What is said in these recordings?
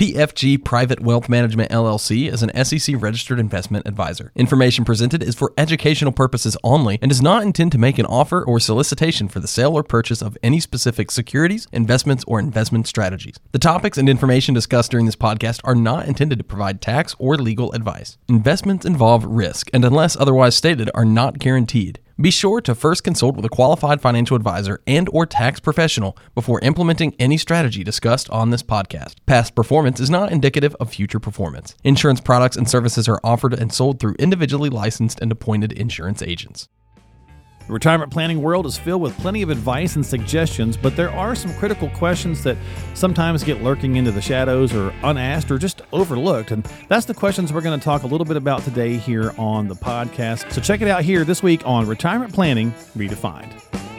PFG Private Wealth Management LLC is an SEC registered investment advisor. Information presented is for educational purposes only and does not intend to make an offer or solicitation for the sale or purchase of any specific securities, investments, or investment strategies. The topics and information discussed during this podcast are not intended to provide tax or legal advice. Investments involve risk and, unless otherwise stated, are not guaranteed. Be sure to first consult with a qualified financial advisor and or tax professional before implementing any strategy discussed on this podcast. Past performance is not indicative of future performance. Insurance products and services are offered and sold through individually licensed and appointed insurance agents. The retirement planning world is filled with plenty of advice and suggestions, but there are some critical questions that sometimes get lurking into the shadows or unasked or just overlooked. And that's the questions we're going to talk a little bit about today here on the podcast. So check it out here this week on Retirement Planning Redefined.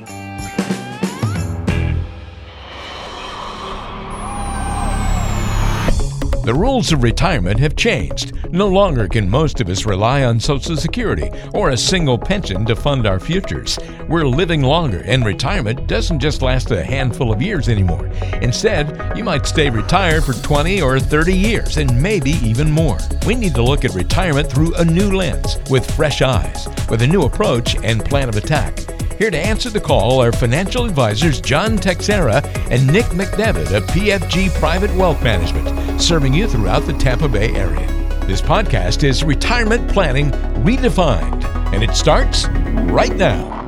The rules of retirement have changed. No longer can most of us rely on Social Security or a single pension to fund our futures. We're living longer, and retirement doesn't just last a handful of years anymore. Instead, you might stay retired for 20 or 30 years, and maybe even more. We need to look at retirement through a new lens, with fresh eyes, with a new approach and plan of attack. Here to answer the call are financial advisors John Teixeira and Nick McDevitt of PFG Private Wealth Management, serving you throughout the Tampa Bay area. This podcast is Retirement Planning Redefined, and it starts right now.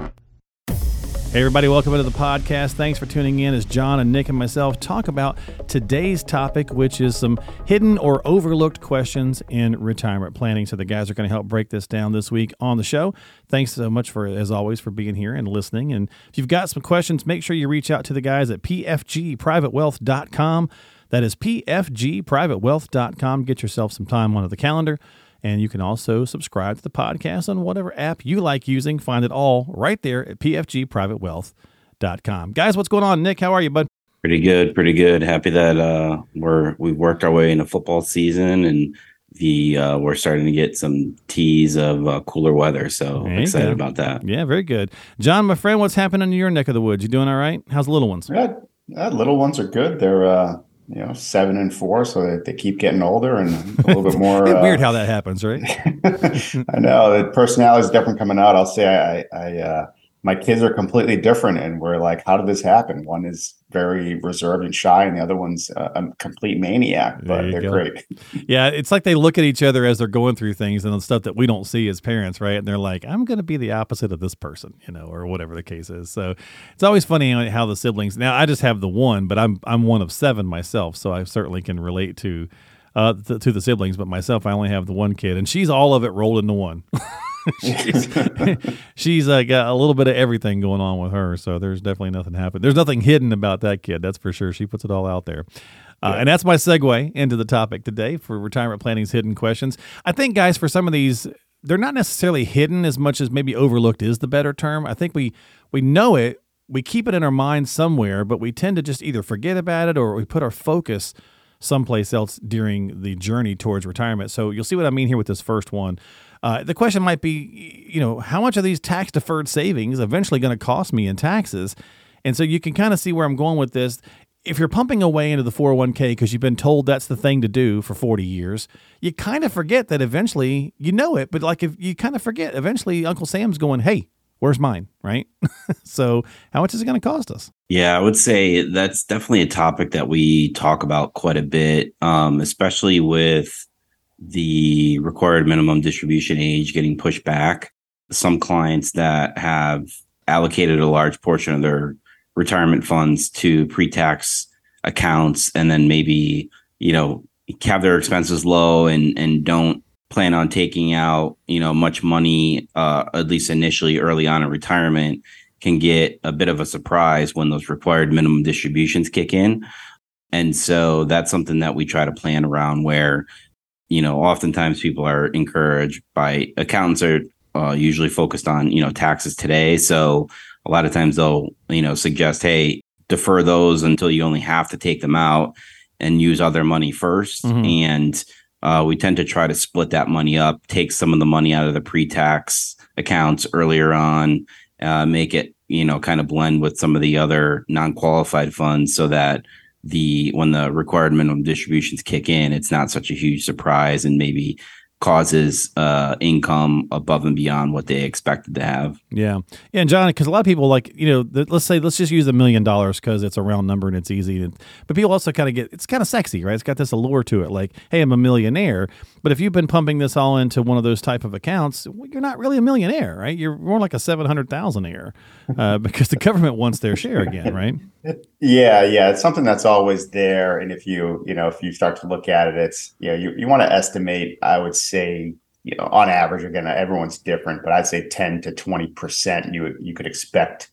Hey, everybody, welcome to the podcast. Thanks for tuning in as John and Nick and myself talk about today's topic, which is some hidden or overlooked questions in retirement planning. So, the guys are going to help break this down this week on the show. Thanks so much for, as always, for being here and listening. And if you've got some questions, make sure you reach out to the guys at pfgprivatewealth.com. That is pfgprivatewealth.com. Get yourself some time onto the calendar. And you can also subscribe to the podcast on whatever app you like using. Find it all right there at pfgprivatewealth.com. Guys, what's going on? Nick, how are you, bud? Pretty good, pretty good. Happy that uh, we're we've worked our way into football season and the uh, we're starting to get some teas of uh, cooler weather. So There excited go. about that. Yeah, very good. John, my friend, what's happening in your neck of the woods? You doing all right? How's the little ones? Yeah, uh, little ones are good. They're uh, you know seven and four, so they, they keep getting older and a little bit more. uh, Weird how that happens, right? I know the personality is different coming out. I'll say I, I uh, my kids are completely different, and we're like, how did this happen? One is very reserved and shy, and the other one's a complete maniac. But they're go. great. Yeah, it's like they look at each other as they're going through things and the stuff that we don't see as parents, right? And they're like, I'm going to be the opposite of this person, you know, or whatever the case is. So it's always funny how- how the siblings. Now I just have the one, but I'm I'm one of seven myself, so I certainly can relate to uh th- to the siblings. But myself, I only have the one kid, and she's all of it rolled into one. she's she's uh, got a little bit of everything going on with her, so there's definitely nothing happening. There's nothing hidden about that kid, that's for sure. She puts it all out there. Uh, and that's my segue into the topic today for retirement planning's hidden questions. I think, guys, for some of these, they're not necessarily hidden as much as maybe overlooked is the better term. I think we we know it, we keep it in our mind somewhere, but we tend to just either forget about it or we put our focus someplace else during the journey towards retirement. So you'll see what I mean here with this first one. Uh, the question might be, you know, how much are these tax deferred savings eventually going to cost me in taxes? And so you can kind of see where I'm going with this. If you're pumping away into the 401k because you've been told that's the thing to do for 40 years, you kind of forget that eventually you know it, but like if you kind of forget, eventually Uncle Sam's going, "Hey, where's mine?" Right? so, how much is it going to cost us? Yeah, I would say that's definitely a topic that we talk about quite a bit, um, especially with the required minimum distribution age getting pushed back. Some clients that have allocated a large portion of their retirement funds to pre-tax accounts and then maybe, you know, have their expenses low and and don't plan on taking out, you know, much money uh at least initially early on in retirement can get a bit of a surprise when those required minimum distributions kick in. And so that's something that we try to plan around where, you know, oftentimes people are encouraged by accountants are uh, usually focused on, you know, taxes today. So a lot of times they'll, you know, suggest, hey, defer those until you only have to take them out and use other money 1st Mhm. And uh, we tend to try to split that money up, take some of the money out of the pre-tax accounts earlier on, uh, make it you know kind of blend with some of the other non-qualified funds so that the when the required minimum distributions kick in, it's not such a huge surprise and maybe causes uh, income above and beyond what they expected to have. Yeah, yeah, and John, because a lot of people like you know, the, let's say let's just use a million dollars because it's a round number and it's easy. To, but people also kind of get it's kind of sexy, right? It's got this allure to it, like, hey, I'm a millionaire. But if you've been pumping this all into one of those type of accounts, well, you're not really a millionaire, right? You're more like a seven hundred thousandaire uh, because the government wants their share again, right? Yeah, yeah, it's something that's always there, and if you you know if you start to look at it, it's you know you you want to estimate. I would say you know on average, again, everyone's different, but I'd say ten to twenty percent you you could expect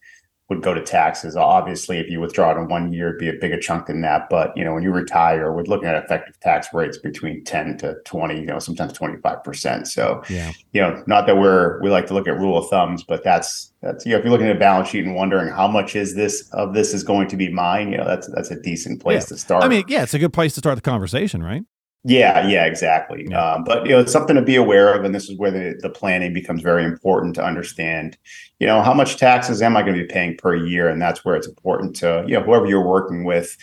would go to taxes. Obviously, if you withdraw it in one year, it'd be a bigger chunk than that. But you know, when you retire, we're looking at effective tax rates between ten to twenty, you know, sometimes twenty five percent. So, yeah, you know, not that we're we like to look at rule of thumbs, but that's that's you know, if you're looking at a balance sheet and wondering how much is this of this is going to be mine, you know, that's that's a decent place yeah. to start. I mean, yeah, it's a good place to start the conversation, right? Yeah, yeah, exactly. Yeah. Um, but you know, it's something to be aware of, and this is where the, the planning becomes very important to understand. You know, how much taxes am I going to be paying per year, and that's where it's important to you know whoever you're working with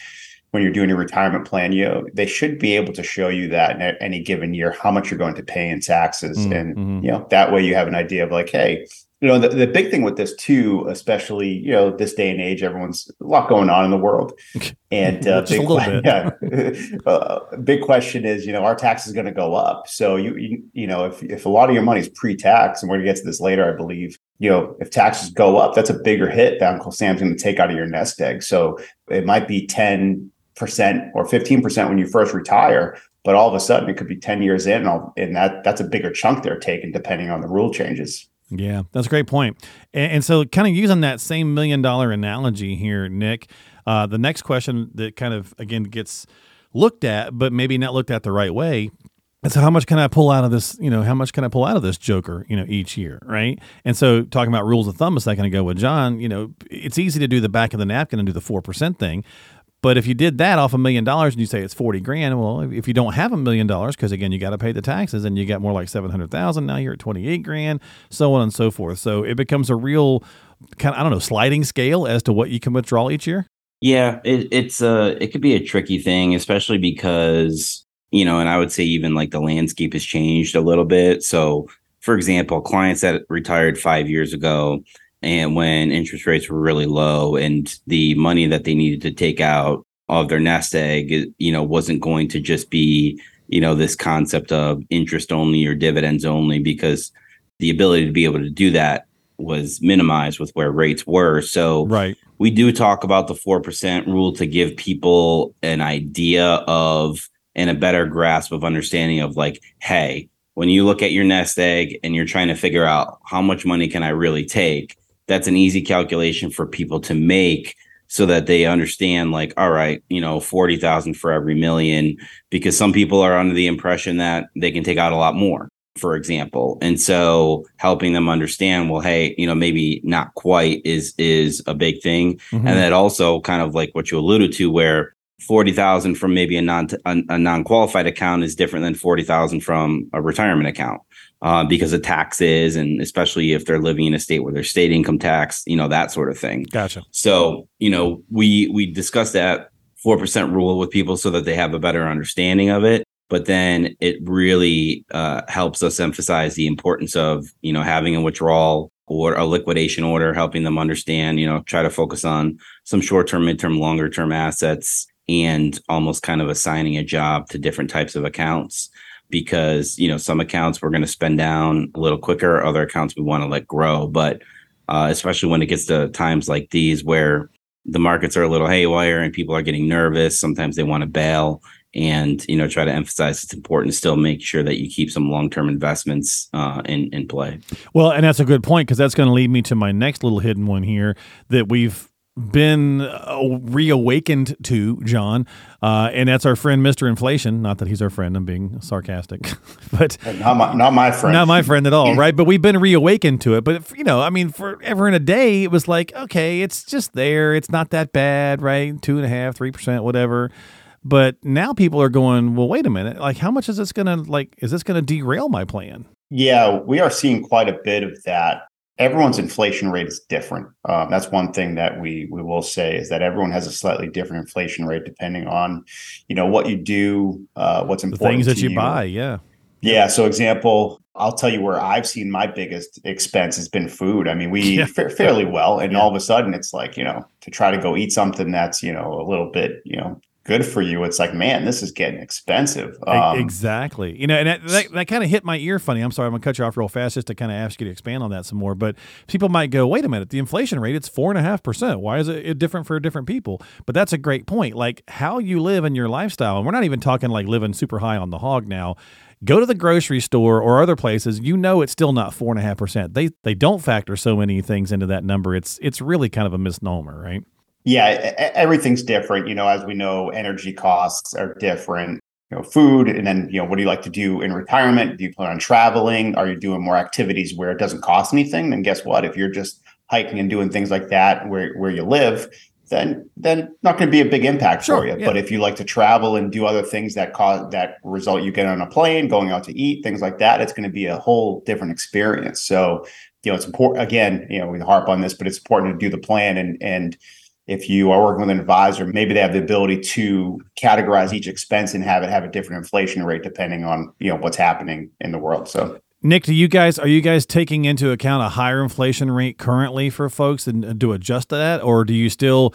when you're doing your retirement plan. You know, they should be able to show you that in any given year how much you're going to pay in taxes, Mm, and mhm. you know that way you have an idea of like, hey, you know, the, the big thing with this too, especially you know this day and age, everyone's a lot going on in the world, and uh, big yeah, uh, big question is, you know, our tax is going to go up. So you, you, you know, if if a lot of your money is pre-tax, and we're going to get to this later, I believe, you know, if taxes go up, that's a bigger hit that Uncle Sam's going to take out of your nest egg. So it might be ten percent or fifteen percent when you first retire, but all of a sudden it could be ten years in, and, all, and that that's a bigger chunk they're taking depending on the rule changes. Yeah, that's a great point. And, and so, kind of using that same million dollar analogy here, Nick, uh, the next question that kind of again gets looked at, but maybe not looked at the right way. And so, how much can I pull out of this? You know, how much can I pull out of this Joker? You know, each year, right? And so, talking about rules of thumb a second ago with John, you know, it's easy to do the back of the napkin and do the four percent thing. But if you did that off a million dollars and you say it's 40 grand, well, if you don't have a million dollars, because again, you got to pay the taxes and you got more like 700,000, now you're at 28 grand, so on and so forth. So it becomes a real kind of, I don't know, sliding scale as to what you can withdraw each year. Yeah, it, it's a it could be a tricky thing, especially because you know, and I would say even like the landscape has changed a little bit. So, for example, clients that retired five years ago, and when interest rates were really low, and the money that they needed to take out of their nest egg, you know, wasn't going to just be you know this concept of interest only or dividends only, because the ability to be able to do that was minimized with where rates were. So Right. we do talk about the 4% rule to give people an idea of and a better grasp of understanding of like hey when you look at your nest egg and you're trying to figure out how much money can i really take that's an easy calculation for people to make so that they understand like all right you know 40,000 for every million because some people are under the impression that they can take out a lot more for example and so helping them understand well hey you know maybe not quite is is a big thing Mhm. and that also kind of like what you alluded to where 40,000 from maybe a non a, a non-qualified account is different than 40,000 from a retirement account uh, because of taxes and especially if they're living in a state where there's state income tax you know that sort of thing Gotcha. so, you know, we we discussed that 4% rule with people so that they have a better understanding of it, but then it really uh, helps us emphasize the importance of, you know, having a withdrawal or a liquidation order, helping them understand, you know, try to focus on some short-term, midterm, longer-term assets and almost kind of assigning a job to different types of accounts because, you know, some accounts we're going to spend down a little quicker, other accounts we want to let grow, but uh, especially when it gets to times like these where the markets are a little haywire and people are getting nervous. Sometimes they want to bail and you know try to emphasize it's important to still make sure that you keep some long-term investments uh, in in play. Well, and that's a good point because that's going to lead me to my next little hidden one here that we've been uh, reawakened to, John, uh, and that's our friend Mister Inflation. Not that he's our friend; I'm being sarcastic, but Not my, not my friend. not my friend at all, right? But we've been reawakened to it. But if, you know, I mean, forever in a day, it was like, okay, it's just there. It's not that bad, right? Two and a half, three percent, whatever. But now people are going, well, wait a minute. Like, how much is this going to like? Is this going to derail my plan? Yeah, we are seeing quite a bit of that. Everyone's inflation rate is different. Um, that's one thing that we we will say is that everyone has a slightly different inflation rate depending on, you know, what you do, uh, what's The important. things that to you buy, yeah. Yeah. So, example, I'll tell you where I've seen my biggest expense has been food. I mean, we Yeah. fa- fairly well, and Yeah. all of a sudden, it's like you know, to try to go eat something that's you know a little bit you know good for you. It's like, man, this is getting expensive. Um, exactly. You know, and that, that, that kind of hit my ear funny. I'm sorry, I'm to cut you off real fast just to kind of ask you to expand on that some more. But people might go, wait a minute, the inflation rate, it's four and a half percent. Why is it different for different people? But that's a great point. Like how you live in your lifestyle, and we're not even talking like living super high on the hog now. Go to the grocery store or other places, you know it's still not four and a half percent. They they don't factor so many things into that number. It's it's really kind of a misnomer, right? Yeah, everything's different. You know, as we know, energy costs are different. You know, food, and then you know, what do you like to do in retirement? Do you plan on traveling? Are you doing more activities where it doesn't cost anything? Then guess what? If you're just hiking and doing things like that where where you live, then then not going to be a big impact Sure, for you. yeah. But if you like to travel and do other things that cause that result you get on a plane, going out to eat, things like that, it's going to be a whole different experience. So, you know, it's important again, you know, we harp on this, but it's important to do the plan and and if you are working with an advisor, maybe they have the ability to categorize each expense and have it have a different inflation rate depending on, you know, what's happening in the world. So Nick, do you guys are you guys taking into account a higher inflation rate currently for folks and do adjust to that, or do you still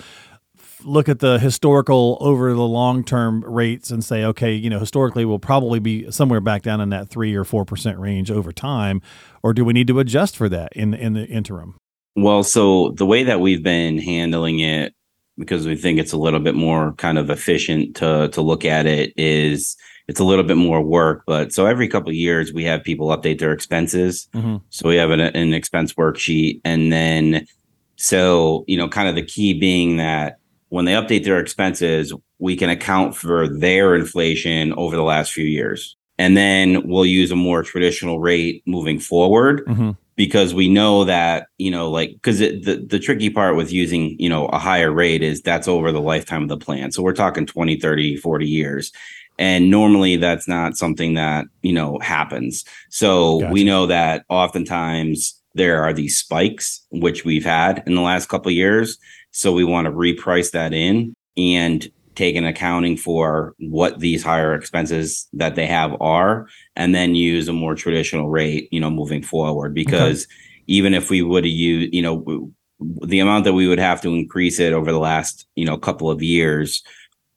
look at the historical over the long term rates and say, okay, you know, historically we'll probably be somewhere back down in that three or four percent range over time, or do we need to adjust for that in in the interim? Well, so the way that we've been handling it, because we think it's a little bit more kind of efficient to to look at it, is it's a little bit more work. But so every couple of years, we have people update their expenses. Mm-hmm. So we have an, an expense worksheet, and then so you know, kind of the key being that when they update their expenses, we can account for their inflation over the last few years, and then we'll use a more traditional rate moving forward Mm-hmm. Because we know that you know like because the the tricky part with using you know a higher rate is that's over the lifetime of the plan. So we're talking 20 30 40 years. And normally that's not something that you know happens. So Gotcha. we know that oftentimes there are these spikes which we've had in the last couple of years. So we want to reprice that in. And take an accounting for what these higher expenses that they have are and then use a more traditional rate you know moving forward. Because even if we would used you know the amount that we would have to increase it over the last you know couple of years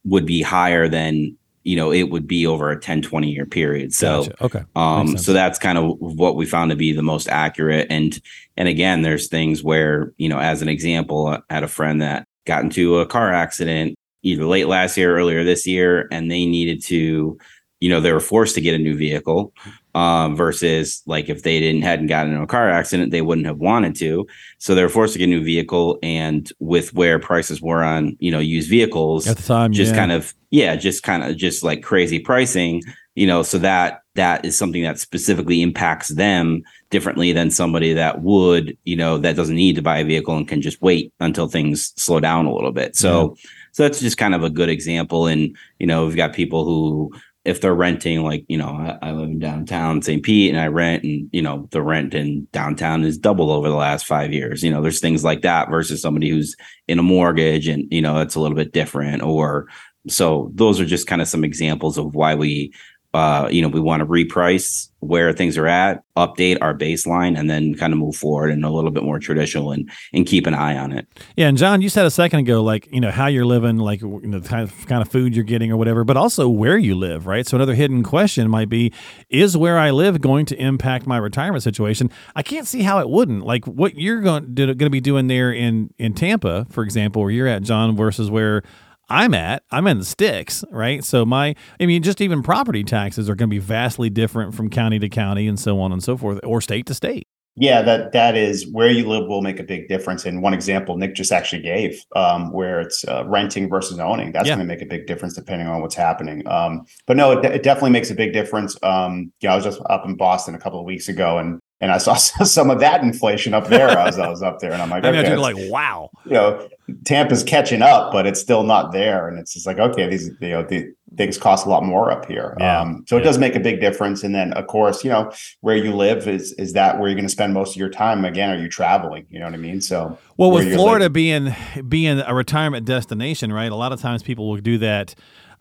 would be higher than you know it would be over a 10 20 year period. So Gotcha. okay, um, so that's kind of what we found to be the most accurate. And and again, there's things where you know, as an example, I had a friend that got into a car accident either late last year, or earlier this year, and they needed to, you know, they were forced to get a new vehicle. Um, versus like if they didn't hadn't gotten in a car accident, they wouldn't have wanted to. So they were forced to get a new vehicle, and with where prices were on you know used vehicles, at the time, just yeah. kind of yeah just kind of just like crazy pricing you know so that that is something that specifically impacts them differently than somebody that would you know that doesn't need to buy a vehicle and can just wait until things slow down a little bit so so that's just kind of a good example. And you know we've got people who if they're renting like you know I, I live in downtown st pete and i rent and you know the rent in downtown is double over the last five years. You know there's things like that versus somebody who's in a mortgage and you know it's a little bit different or so those are just kind of some examples of why we uh you know we want to reprice where things are at update our baseline and then kind of move forward and a little bit more traditional and and keep an eye on it Yeah, and John, you said a second ago, like you know how you're living, like you know the kind of kind of food you're getting or whatever, but also where you live, right? So another hidden question might be: Is where I live going to impact my retirement situation? I can't see how it wouldn't. Like what you're going going to be doing there in in Tampa, for example, where you're at, John, versus where I'm at. I'm in the sticks, right? So my, I mean, just even property taxes are going to be vastly different from county to county and so on and so forth, or state to state. Yeah, that that is where you live will make a big difference. And one example Nick just actually gave, um, where it's uh, renting versus owning, that's Yeah. going to make a big difference depending on what's happening. Um, but no, it, it definitely makes a big difference. Um, you know, I was just up in Boston a couple of weeks ago, and and I saw some of that inflation up there as I was up there, and I'm like, I okay, like, wow. you know, Tampa's catching up, but it's still not there, and it's just like, okay, these you know the things cost a lot more up here. Yeah. Um, so it Yeah. does make a big difference. And then, of course, you know, where you live is is that where you're going to spend most of your time? Again, are you traveling? You know what I mean? So Well, with Florida living. being being a retirement destination, right? A lot of times people will do that.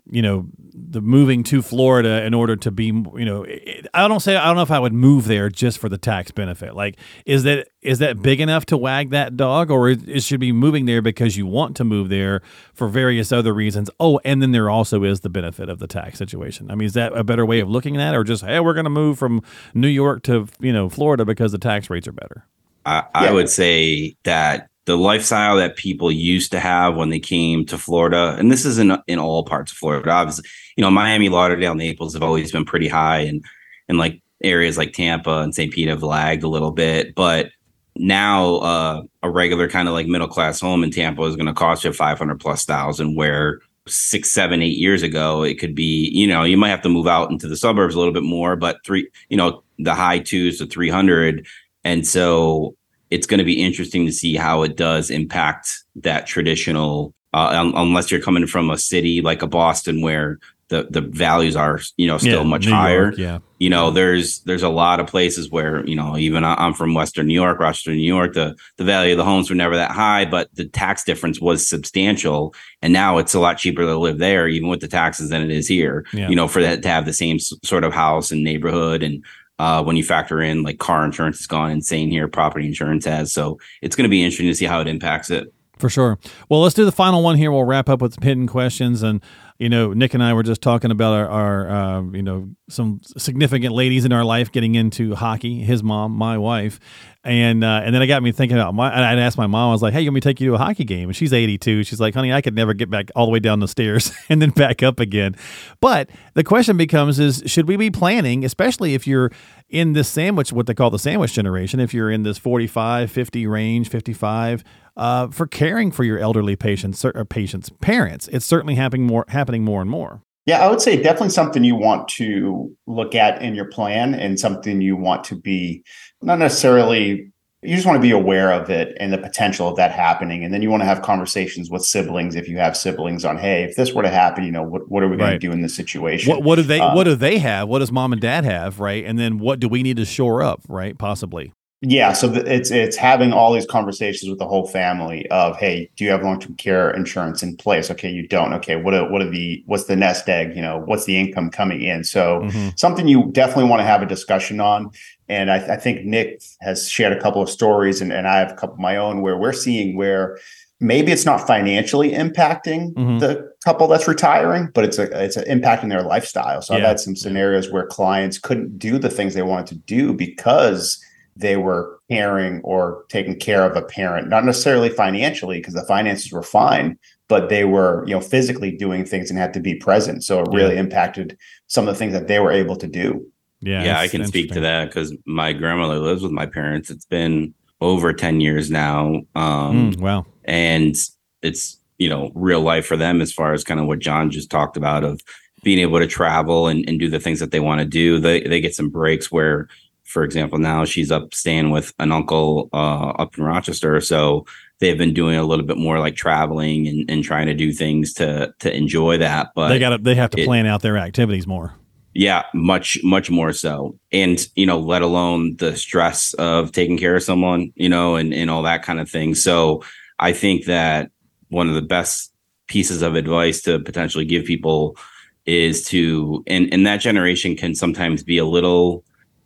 You know, the moving to Florida in order to be, you know, it, I don't say I don't know if I would move there just for the tax benefit. Like, is that is that big enough to wag that dog, or it, it should be moving there because you want to move there for various other reasons? Oh, and then there also is the benefit of the tax situation. I mean, is that a better way of looking at it, or just hey, we're going to move from New York to you know Florida because the tax rates are better? I, I Yeah. would say that the lifestyle that people used to have when they came to Florida, and this isn't in all parts of Florida, obviously, you know, Miami, Lauderdale, Naples have always been pretty high, and and like areas like Tampa and St. Pete have lagged a little bit, but now uh, a regular kind of like middle class home in Tampa is going to cost you five hundred plus thousand, where six, seven, eight years ago it could be, you know, you might have to move out into the suburbs a little bit more, but three, you know, the high twos to three hundred, and so it's going to be interesting to see how it does impact that traditional uh, un- unless you're coming from a city like a Boston where the the values are you know still Yeah, much New higher York, yeah. you know there's there's a lot of places where you know even i'm from western new york rochester new york the the value of the homes were never that high but the tax difference was substantial and now it's a lot cheaper to live there even with the taxes than it is here Yeah. you know for that to have the same sort of house and neighborhood and uh, when you factor in like car insurance has gone insane here property insurance has so it's going to be interesting to see how it impacts it For sure. Well, let's do the final one here. We'll wrap up with some hidden questions. And, you know, Nick and I were just talking about our, our uh, you know, some significant ladies in our life getting into hockey. His mom, my wife. And uh, and then it got me thinking about my. And I'd asked my mom, I was like, hey, you want me to take you to a hockey game? And she's 82. She's like, honey, I could never get back all the way down the stairs and then back up again. But the question becomes is should we be planning, especially if you're in this sandwich, what they call the sandwich generation, if you're in this 45, 50 range, 55, uh, for caring for your elderly patients or patients, parents. It's certainly happening more, happening more and more. Yeah, I would say definitely something you want to look at in your plan and something you want to be not necessarily you just want to be aware of it and the potential of that happening. And then you want to have conversations with siblings if you have siblings on, hey, if this were to happen, you know, what, what are we going Right. to do in this situation? What, what do they, Um, what do they have? What does mom and dad have? Right. And then what do we need to shore up? Right. Possibly. Yeah, so it's it's having all these conversations with the whole family of, hey, do you have long term care insurance in place? Okay, you don't. Okay, what are what are the what's the nest egg? You know, what's the income coming in? So Mhm. something you definitely want to have a discussion on. And I, I think Nick has shared a couple of stories, and, and I have a couple of my own where we're seeing where maybe it's not financially impacting Mhm. the couple that's retiring, but it's a it's a impacting their lifestyle. So I've had some scenarios where clients couldn't do the things they wanted to do because they were caring or taking care of a parent, not necessarily financially, because the finances were fine, but they were, you know, physically doing things and had to be present. So it really impacted some of the things that they were able to do. Yeah. yeah, I can speak to that because my grandmother lives with my parents. It's been over 10 years now. Um, Mm, wow. and it's, you know, real life for them as far as kind of what John just talked about of being able to travel and, and do the things that they want to do. They, they get some breaks where, for example, now she's up staying with an uncle uh, up in Rochester. So they've been doing a little bit more like traveling and, and trying to do things to, to enjoy that. But they got they have to it- plan out their activities more. yeah, much, much more so. And, you know, let alone the stress of taking care of someone, you know, and, and all that kind of thing. So I think that one of the best pieces of advice to potentially give people is to, and, and that generation can sometimes be a little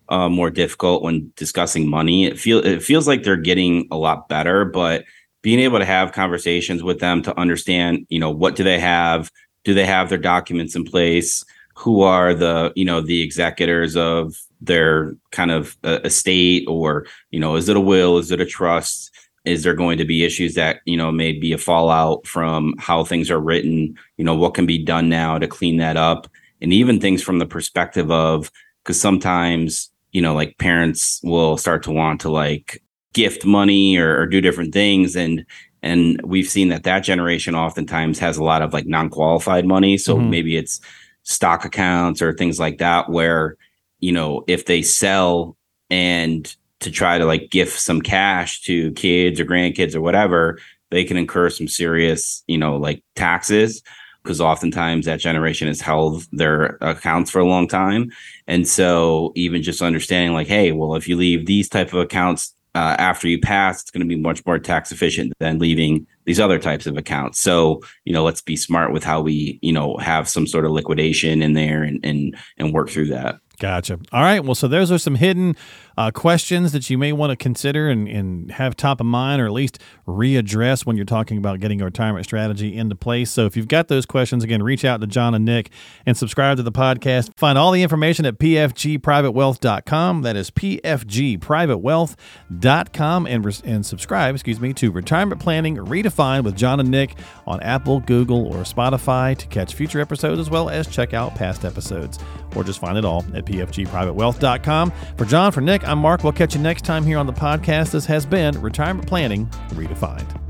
uh, more difficult when discussing money. It feel it feels like they're getting a lot better, but being able to have conversations with them to understand, you know, what do they have? Do they have their documents in place? who are the you know the executors of their kind of uh, estate or you know is it a will is it a trust is there going to be issues that you know may be a fallout from how things are written you know what can be done now to clean that up and even things from the perspective of because sometimes you know like parents will start to want to like gift money or, or do different things. And and we've seen that that generation oftentimes has a lot of like non-qualified money. So Mhm. maybe it's stock accounts or things like that where you know if they sell and to try to like gift some cash to kids or grandkids or whatever they can incur some serious you know like taxes because oftentimes that generation has held their accounts for a long time. And so even just understanding like, hey, well, if you leave these type of accounts uh, after you pass, it's going to be much more tax efficient than leaving these other types of accounts. So, you know, let's be smart with how we, you know, have some sort of liquidation in there and and and work through that. Gotcha. All right. Well, so those are some hidden uh, questions that you may want to consider and, and have top of mind or at least readdress when you're talking about getting a retirement strategy into place. So if you've got those questions, again, reach out to John and Nick and subscribe to the podcast. Find all the information at pfgprivatewealth.com. That is pfgprivatewealth.com and, and subscribe, excuse me, to Retirement Planning Redefined with John and Nick on Apple, Google, or Spotify to catch future episodes as well as check out past episodes or just find it all at pfgprivatewealth.com. For John, for Nick, I'm Mark. We'll catch you next time here on the podcast. This has been Retirement Planning Redefined.